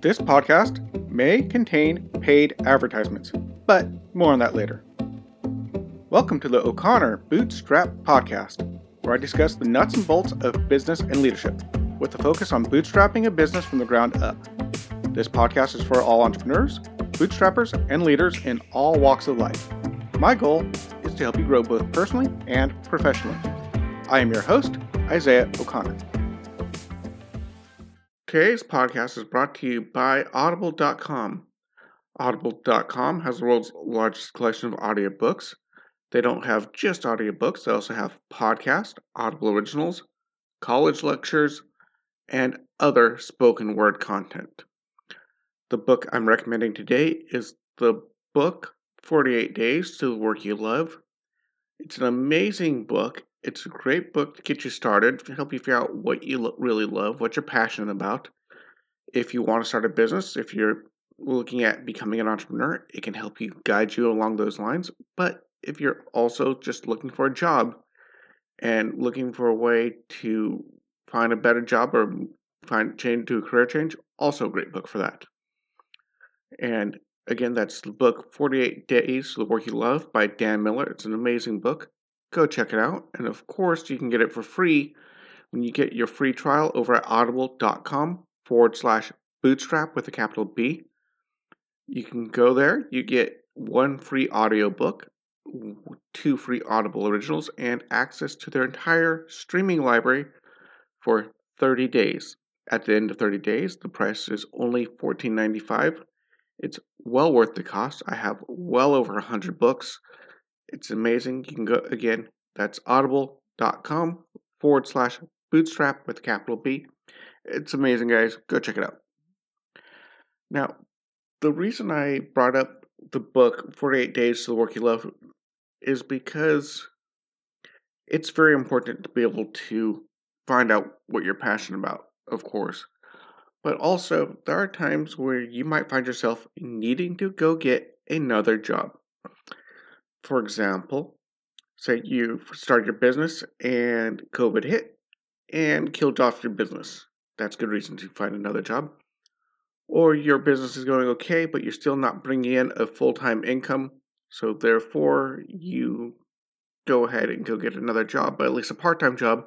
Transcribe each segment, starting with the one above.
This podcast may contain paid advertisements, but more on that later. Welcome to the O'Connor Bootstrap Podcast, where I discuss the nuts and bolts of business and leadership, with a focus on bootstrapping a business from the ground up. This podcast is for all entrepreneurs, bootstrappers, and leaders in all walks of life. My goal is to help you grow both personally and professionally. I am your host, Isaiah O'Connor. Today's podcast is brought to you by Audible.com. Audible.com has the world's largest collection of audiobooks. They don't have just audiobooks, they also have podcasts, Audible originals, college lectures, and other spoken word content. The book I'm recommending today is the book 48 Days to the Work You Love. It's an amazing book it's a great book to get you started, to help you figure out what you really love, what you're passionate about. If you want to start a business, if you're looking at becoming an entrepreneur, it can help you guide you along those lines. But if you're also just looking for a job and looking for a way to find a better job or find change to a career change, also a great book for that. And again, that's the book 48 Days to the Work You Love by Dan Miller. It's an amazing book go check it out. And of course, you can get it for free when you get your free trial over at audible.com forward slash bootstrap with a capital B. You can go there, you get one free audiobook, two free Audible originals, and access to their entire streaming library for 30 days. At the end of 30 days, the price is only $14.95. It's well worth the cost. I have well over 100 books it's amazing. You can go again, that's audible.com forward slash bootstrap with capital B. It's amazing, guys. Go check it out. Now, the reason I brought up the book 48 Days to the Work You Love is because it's very important to be able to find out what you're passionate about, of course. But also, there are times where you might find yourself needing to go get another job. For example, say you start your business and COVID hit and killed off your business. That's good reason to find another job. Or your business is going okay, but you're still not bringing in a full time income. So therefore, you go ahead and go get another job, but at least a part time job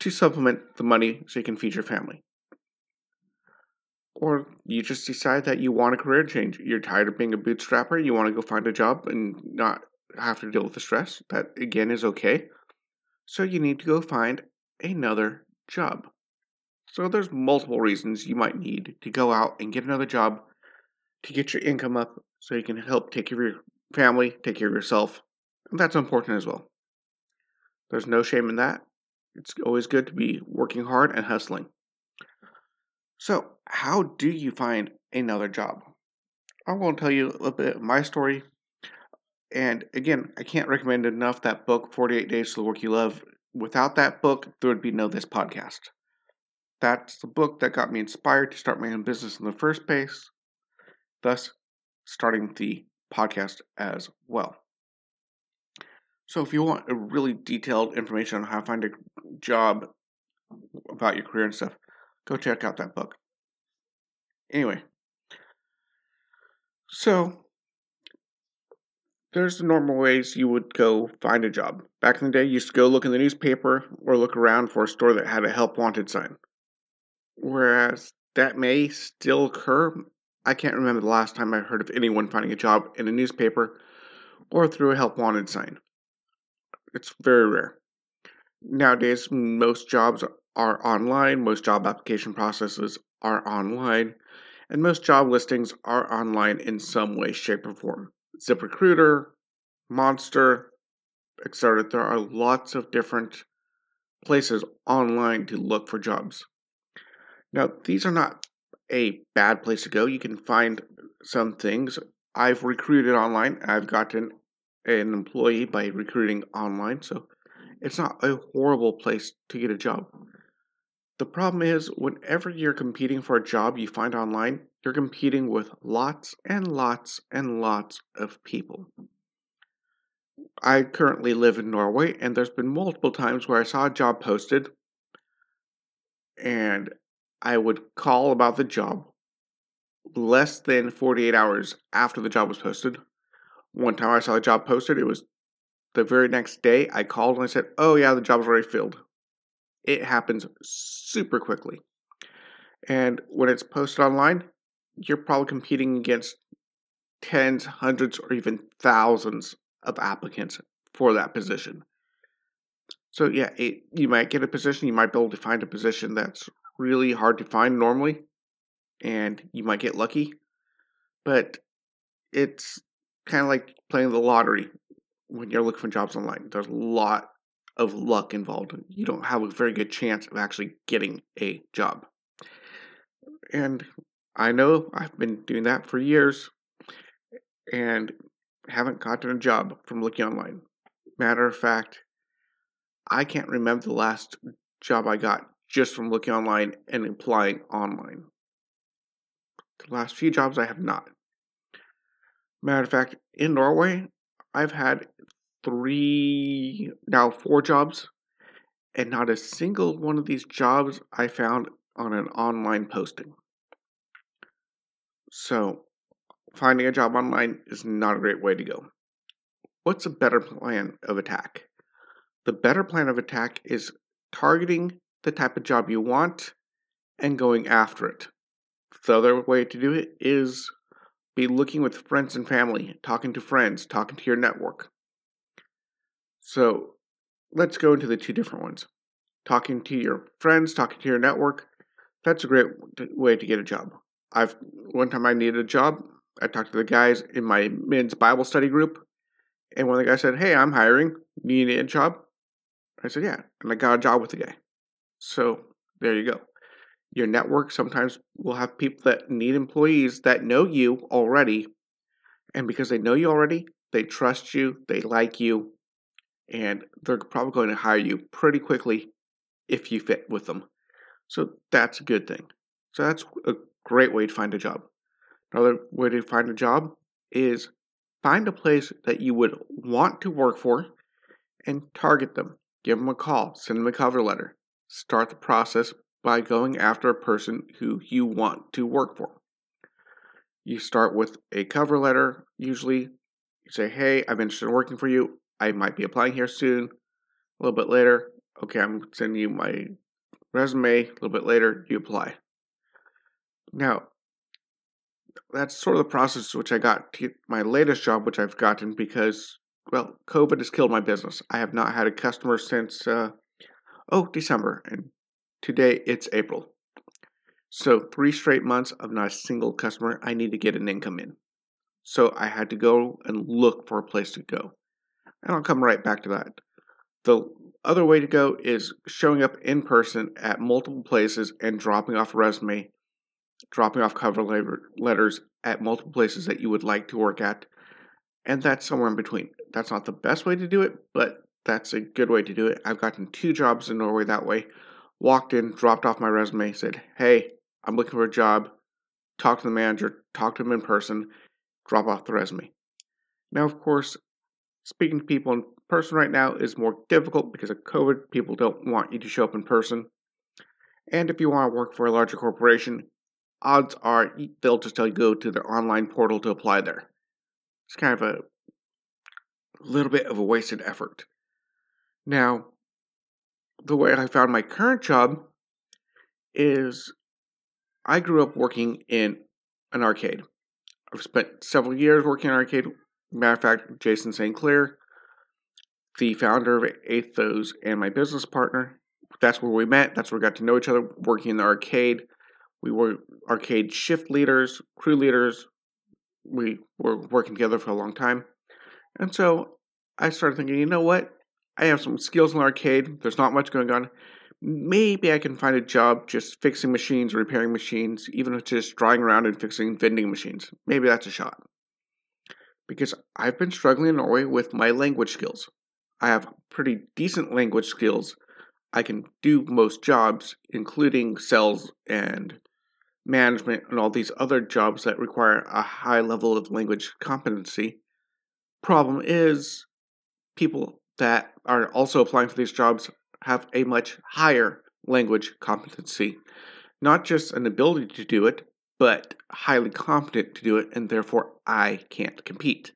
to supplement the money so you can feed your family. Or you just decide that you want a career change. You're tired of being a bootstrapper. You want to go find a job and not have to deal with the stress. That again is okay. So you need to go find another job. So there's multiple reasons you might need to go out and get another job to get your income up so you can help take care of your family, take care of yourself. And that's important as well. There's no shame in that. It's always good to be working hard and hustling. So, how do you find another job? I'm going to tell you a little bit of my story. And again, I can't recommend enough that book, 48 Days to the Work You Love. Without that book, there would be no this podcast. That's the book that got me inspired to start my own business in the first place, thus starting the podcast as well. So, if you want a really detailed information on how to find a job about your career and stuff, go check out that book. Anyway, so there's the normal ways you would go find a job. Back in the day, you used to go look in the newspaper or look around for a store that had a help wanted sign. Whereas that may still occur. I can't remember the last time I heard of anyone finding a job in a newspaper or through a help wanted sign. It's very rare. Nowadays, most jobs are online, most job application processes are online, and most job listings are online in some way, shape, or form. ZipRecruiter, Monster, etc. There are lots of different places online to look for jobs. Now, these are not a bad place to go. You can find some things. I've recruited online. I've gotten an employee by recruiting online, so it's not a horrible place to get a job. The problem is, whenever you're competing for a job you find online, you're competing with lots and lots and lots of people. I currently live in Norway, and there's been multiple times where I saw a job posted, and I would call about the job, less than 48 hours after the job was posted. One time I saw a job posted, it was the very next day I called and I said, Oh, yeah, the job's already filled. It happens super quickly. And when it's posted online, you're probably competing against tens, hundreds, or even thousands of applicants for that position. So, yeah, it, you might get a position, you might be able to find a position that's really hard to find normally, and you might get lucky. But it's kind of like playing the lottery when you're looking for jobs online. There's a lot of luck involved. You don't have a very good chance of actually getting a job. And I know I've been doing that for years and haven't gotten a job from looking online. Matter of fact, I can't remember the last job I got just from looking online and applying online. The last few jobs I have not. Matter of fact, in Norway, I've had three, now four jobs, and not a single one of these jobs I found on an online posting. So, finding a job online is not a great way to go. What's a better plan of attack? The better plan of attack is targeting the type of job you want and going after it. The other way to do it is be looking with friends and family, talking to friends, talking to your network. So let's go into the two different ones. Talking to your friends, talking to your network, that's a great way to get a job. I've one time I needed a job. I talked to the guys in my men's Bible study group, and one of the guys said, "Hey, I'm hiring. Need a job?" I said, "Yeah," and I got a job with the guy. So there you go. Your network sometimes will have people that need employees that know you already, and because they know you already, they trust you, they like you, and they're probably going to hire you pretty quickly if you fit with them. So that's a good thing. So that's a great way to find a job. Another way to find a job is find a place that you would want to work for and target them. Give them a call, send them a cover letter. Start the process by going after a person who you want to work for. You start with a cover letter, usually. You say, Hey, I'm interested in working for you. I might be applying here soon. A little bit later, okay, I'm sending you my resume. A little bit later, you apply. Now, that's sort of the process which I got to my latest job, which I've gotten because, well, COVID has killed my business. I have not had a customer since, uh, oh, December, and today it's April. So, three straight months of not a single customer. I need to get an income in. So, I had to go and look for a place to go. And I'll come right back to that. The other way to go is showing up in person at multiple places and dropping off resume, dropping off cover letters at multiple places that you would like to work at. And that's somewhere in between. That's not the best way to do it, but that's a good way to do it. I've gotten two jobs in Norway that way. Walked in, dropped off my resume, said, Hey, I'm looking for a job. Talk to the manager, talk to him in person, drop off the resume. Now, of course, speaking to people in person right now is more difficult because of COVID. People don't want you to show up in person. And if you want to work for a larger corporation, odds are they'll just tell you go to their online portal to apply there. It's kind of a little bit of a wasted effort. Now, the way I found my current job is I grew up working in an arcade. I've spent several years working in an arcade Matter of fact, Jason St. Clair, the founder of Athos, and my business partner, that's where we met. That's where we got to know each other working in the arcade. We were arcade shift leaders, crew leaders. We were working together for a long time. And so I started thinking, you know what? I have some skills in the arcade. There's not much going on. Maybe I can find a job just fixing machines, repairing machines, even if it's just drawing around and fixing vending machines. Maybe that's a shot because I've been struggling in Norway with my language skills. I have pretty decent language skills. I can do most jobs, including sales and management and all these other jobs that require a high level of language competency. Problem is, people that are also applying for these jobs have a much higher language competency. Not just an ability to do it, but highly competent to do it, and therefore I can't compete.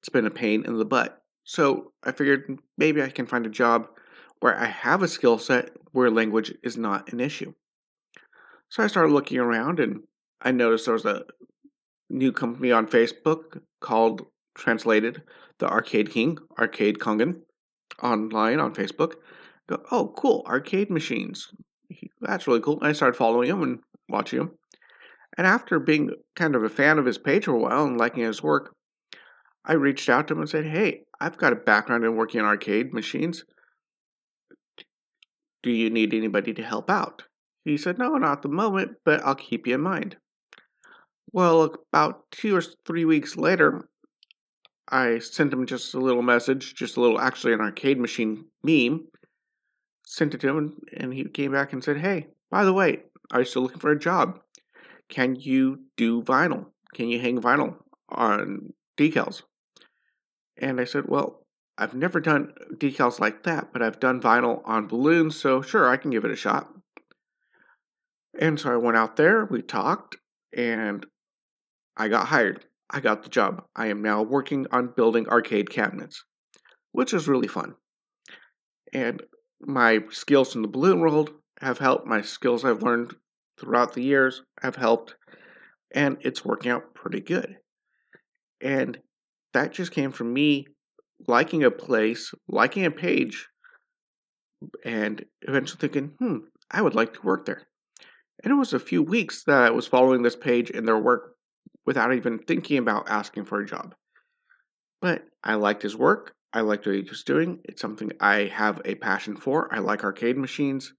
It's been a pain in the butt. So I figured maybe I can find a job where I have a skill set where language is not an issue. So I started looking around and I noticed there was a new company on Facebook called Translated, the Arcade King, Arcade Kongan, online on Facebook. Go, oh, cool, arcade machines. That's really cool. I started following him and watching him. And after being kind of a fan of his page for a while and liking his work, I reached out to him and said, Hey, I've got a background in working on arcade machines. Do you need anybody to help out? He said, No, not at the moment, but I'll keep you in mind. Well, about two or three weeks later, I sent him just a little message, just a little, actually, an arcade machine meme. Sent it to him, and he came back and said, Hey, by the way, are you still looking for a job? Can you do vinyl? Can you hang vinyl on decals? And I said, Well, I've never done decals like that, but I've done vinyl on balloons, so sure, I can give it a shot. And so I went out there, we talked, and I got hired. I got the job. I am now working on building arcade cabinets, which is really fun. And my skills from the balloon world have helped. My skills I've learned throughout the years have helped, and it's working out pretty good. And that just came from me liking a place, liking a page, and eventually thinking, hmm, I would like to work there. And it was a few weeks that I was following this page and their work without even thinking about asking for a job. But I liked his work. I liked what he was doing. It's something I have a passion for. I like arcade machines.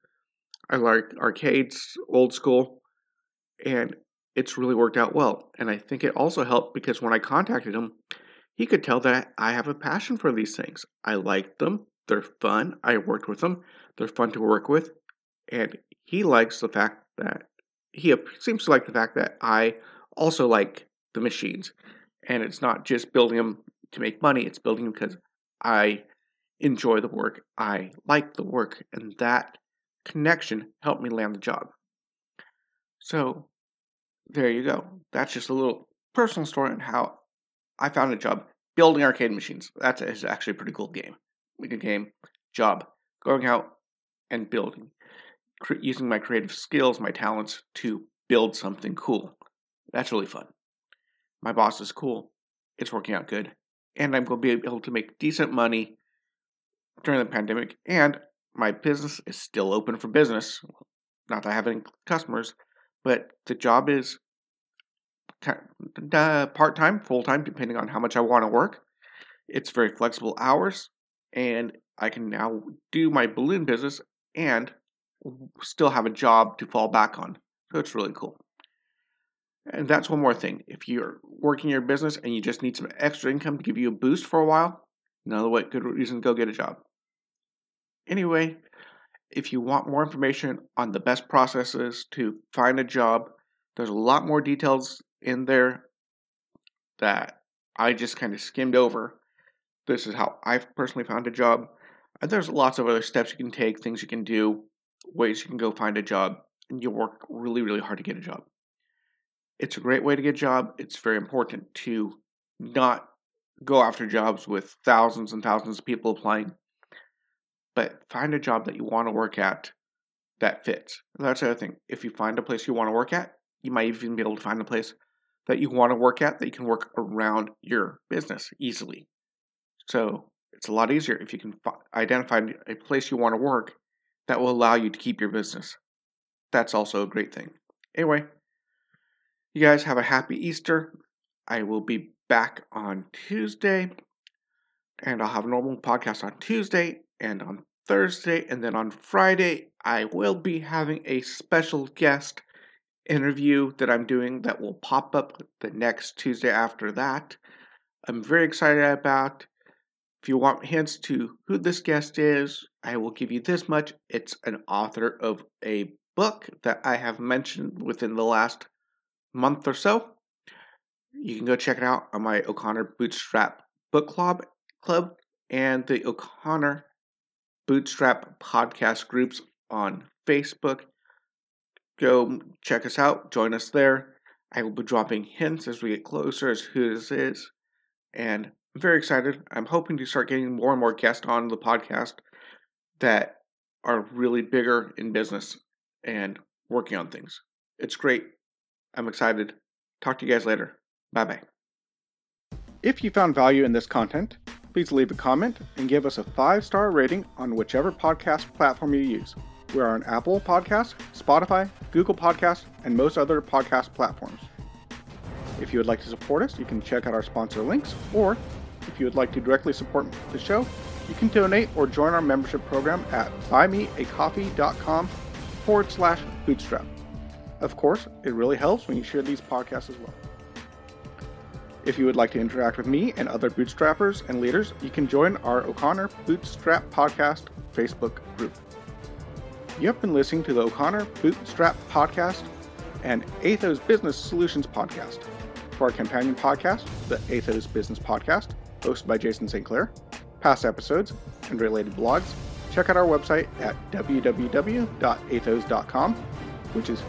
I like arcades, old school. And it's really worked out well. And I think it also helped because when I contacted him, he could tell that I have a passion for these things. I like them. They're fun. I worked with them. They're fun to work with. And he likes the fact that he seems to like the fact that I also like the machines. And it's not just building them to make money, it's building them because I enjoy the work. I like the work. And that connection helped me land the job. So there you go. That's just a little personal story on how I found a job building arcade machines. That is actually a pretty cool game. a game, job, going out and building, using my creative skills, my talents to build something cool. That's really fun. My boss is cool. It's working out good. And I'm going to be able to make decent money during the pandemic. And my business is still open for business. Not that I have any customers, but the job is uh, part time, full time, depending on how much I want to work. It's very flexible hours, and I can now do my balloon business and still have a job to fall back on. So it's really cool. And that's one more thing. If you're working your business and you just need some extra income to give you a boost for a while, another way, good reason to go get a job. Anyway, if you want more information on the best processes to find a job, there's a lot more details in there that I just kind of skimmed over. This is how I've personally found a job. There's lots of other steps you can take, things you can do, ways you can go find a job, and you work really, really hard to get a job. It's a great way to get a job. It's very important to not go after jobs with thousands and thousands of people applying, but find a job that you want to work at that fits. That's the other thing. If you find a place you want to work at, you might even be able to find a place that you want to work at that you can work around your business easily. So it's a lot easier if you can identify a place you want to work that will allow you to keep your business. That's also a great thing. Anyway, you guys have a happy Easter. I will be back on Tuesday, and I'll have a normal podcast on Tuesday and on Thursday, and then on Friday, I will be having a special guest interview that I'm doing that will pop up the next Tuesday after that. I'm very excited about. If you want hints to who this guest is, I will give you this much. It's an author of a book that I have mentioned within the last month or so. You can go check it out on my O'Connor Bootstrap Book Club Club and the O'Connor Bootstrap podcast groups on Facebook go check us out, join us there. I will be dropping hints as we get closer as who this is. And I'm very excited. I'm hoping to start getting more and more guests on the podcast that are really bigger in business and working on things. It's great. I'm excited. Talk to you guys later. Bye bye. If you found value in this content, please leave a comment and give us a five star rating on whichever podcast platform you use. We're on Apple Podcasts, Spotify, Google Podcasts, and most other podcast platforms. If you would like to support us, you can check out our sponsor links, or if you would like to directly support the show, you can donate or join our membership program at buymeacoffee.com forward slash bootstrap. Of course, it really helps when you share these podcasts as well. If you would like to interact with me and other bootstrappers and leaders, you can join our O'Connor Bootstrap Podcast Facebook group. You have been listening to the O'Connor Bootstrap Podcast and Athos Business Solutions Podcast. For our companion podcast, the Athos Business Podcast, hosted by Jason St. Clair, past episodes, and related blogs, check out our website at www.athos.com, which is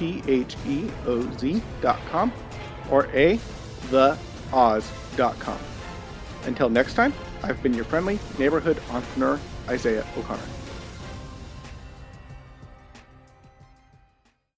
www.atheoz.com or a theoz.com. Until next time, I've been your friendly neighborhood entrepreneur, Isaiah O'Connor.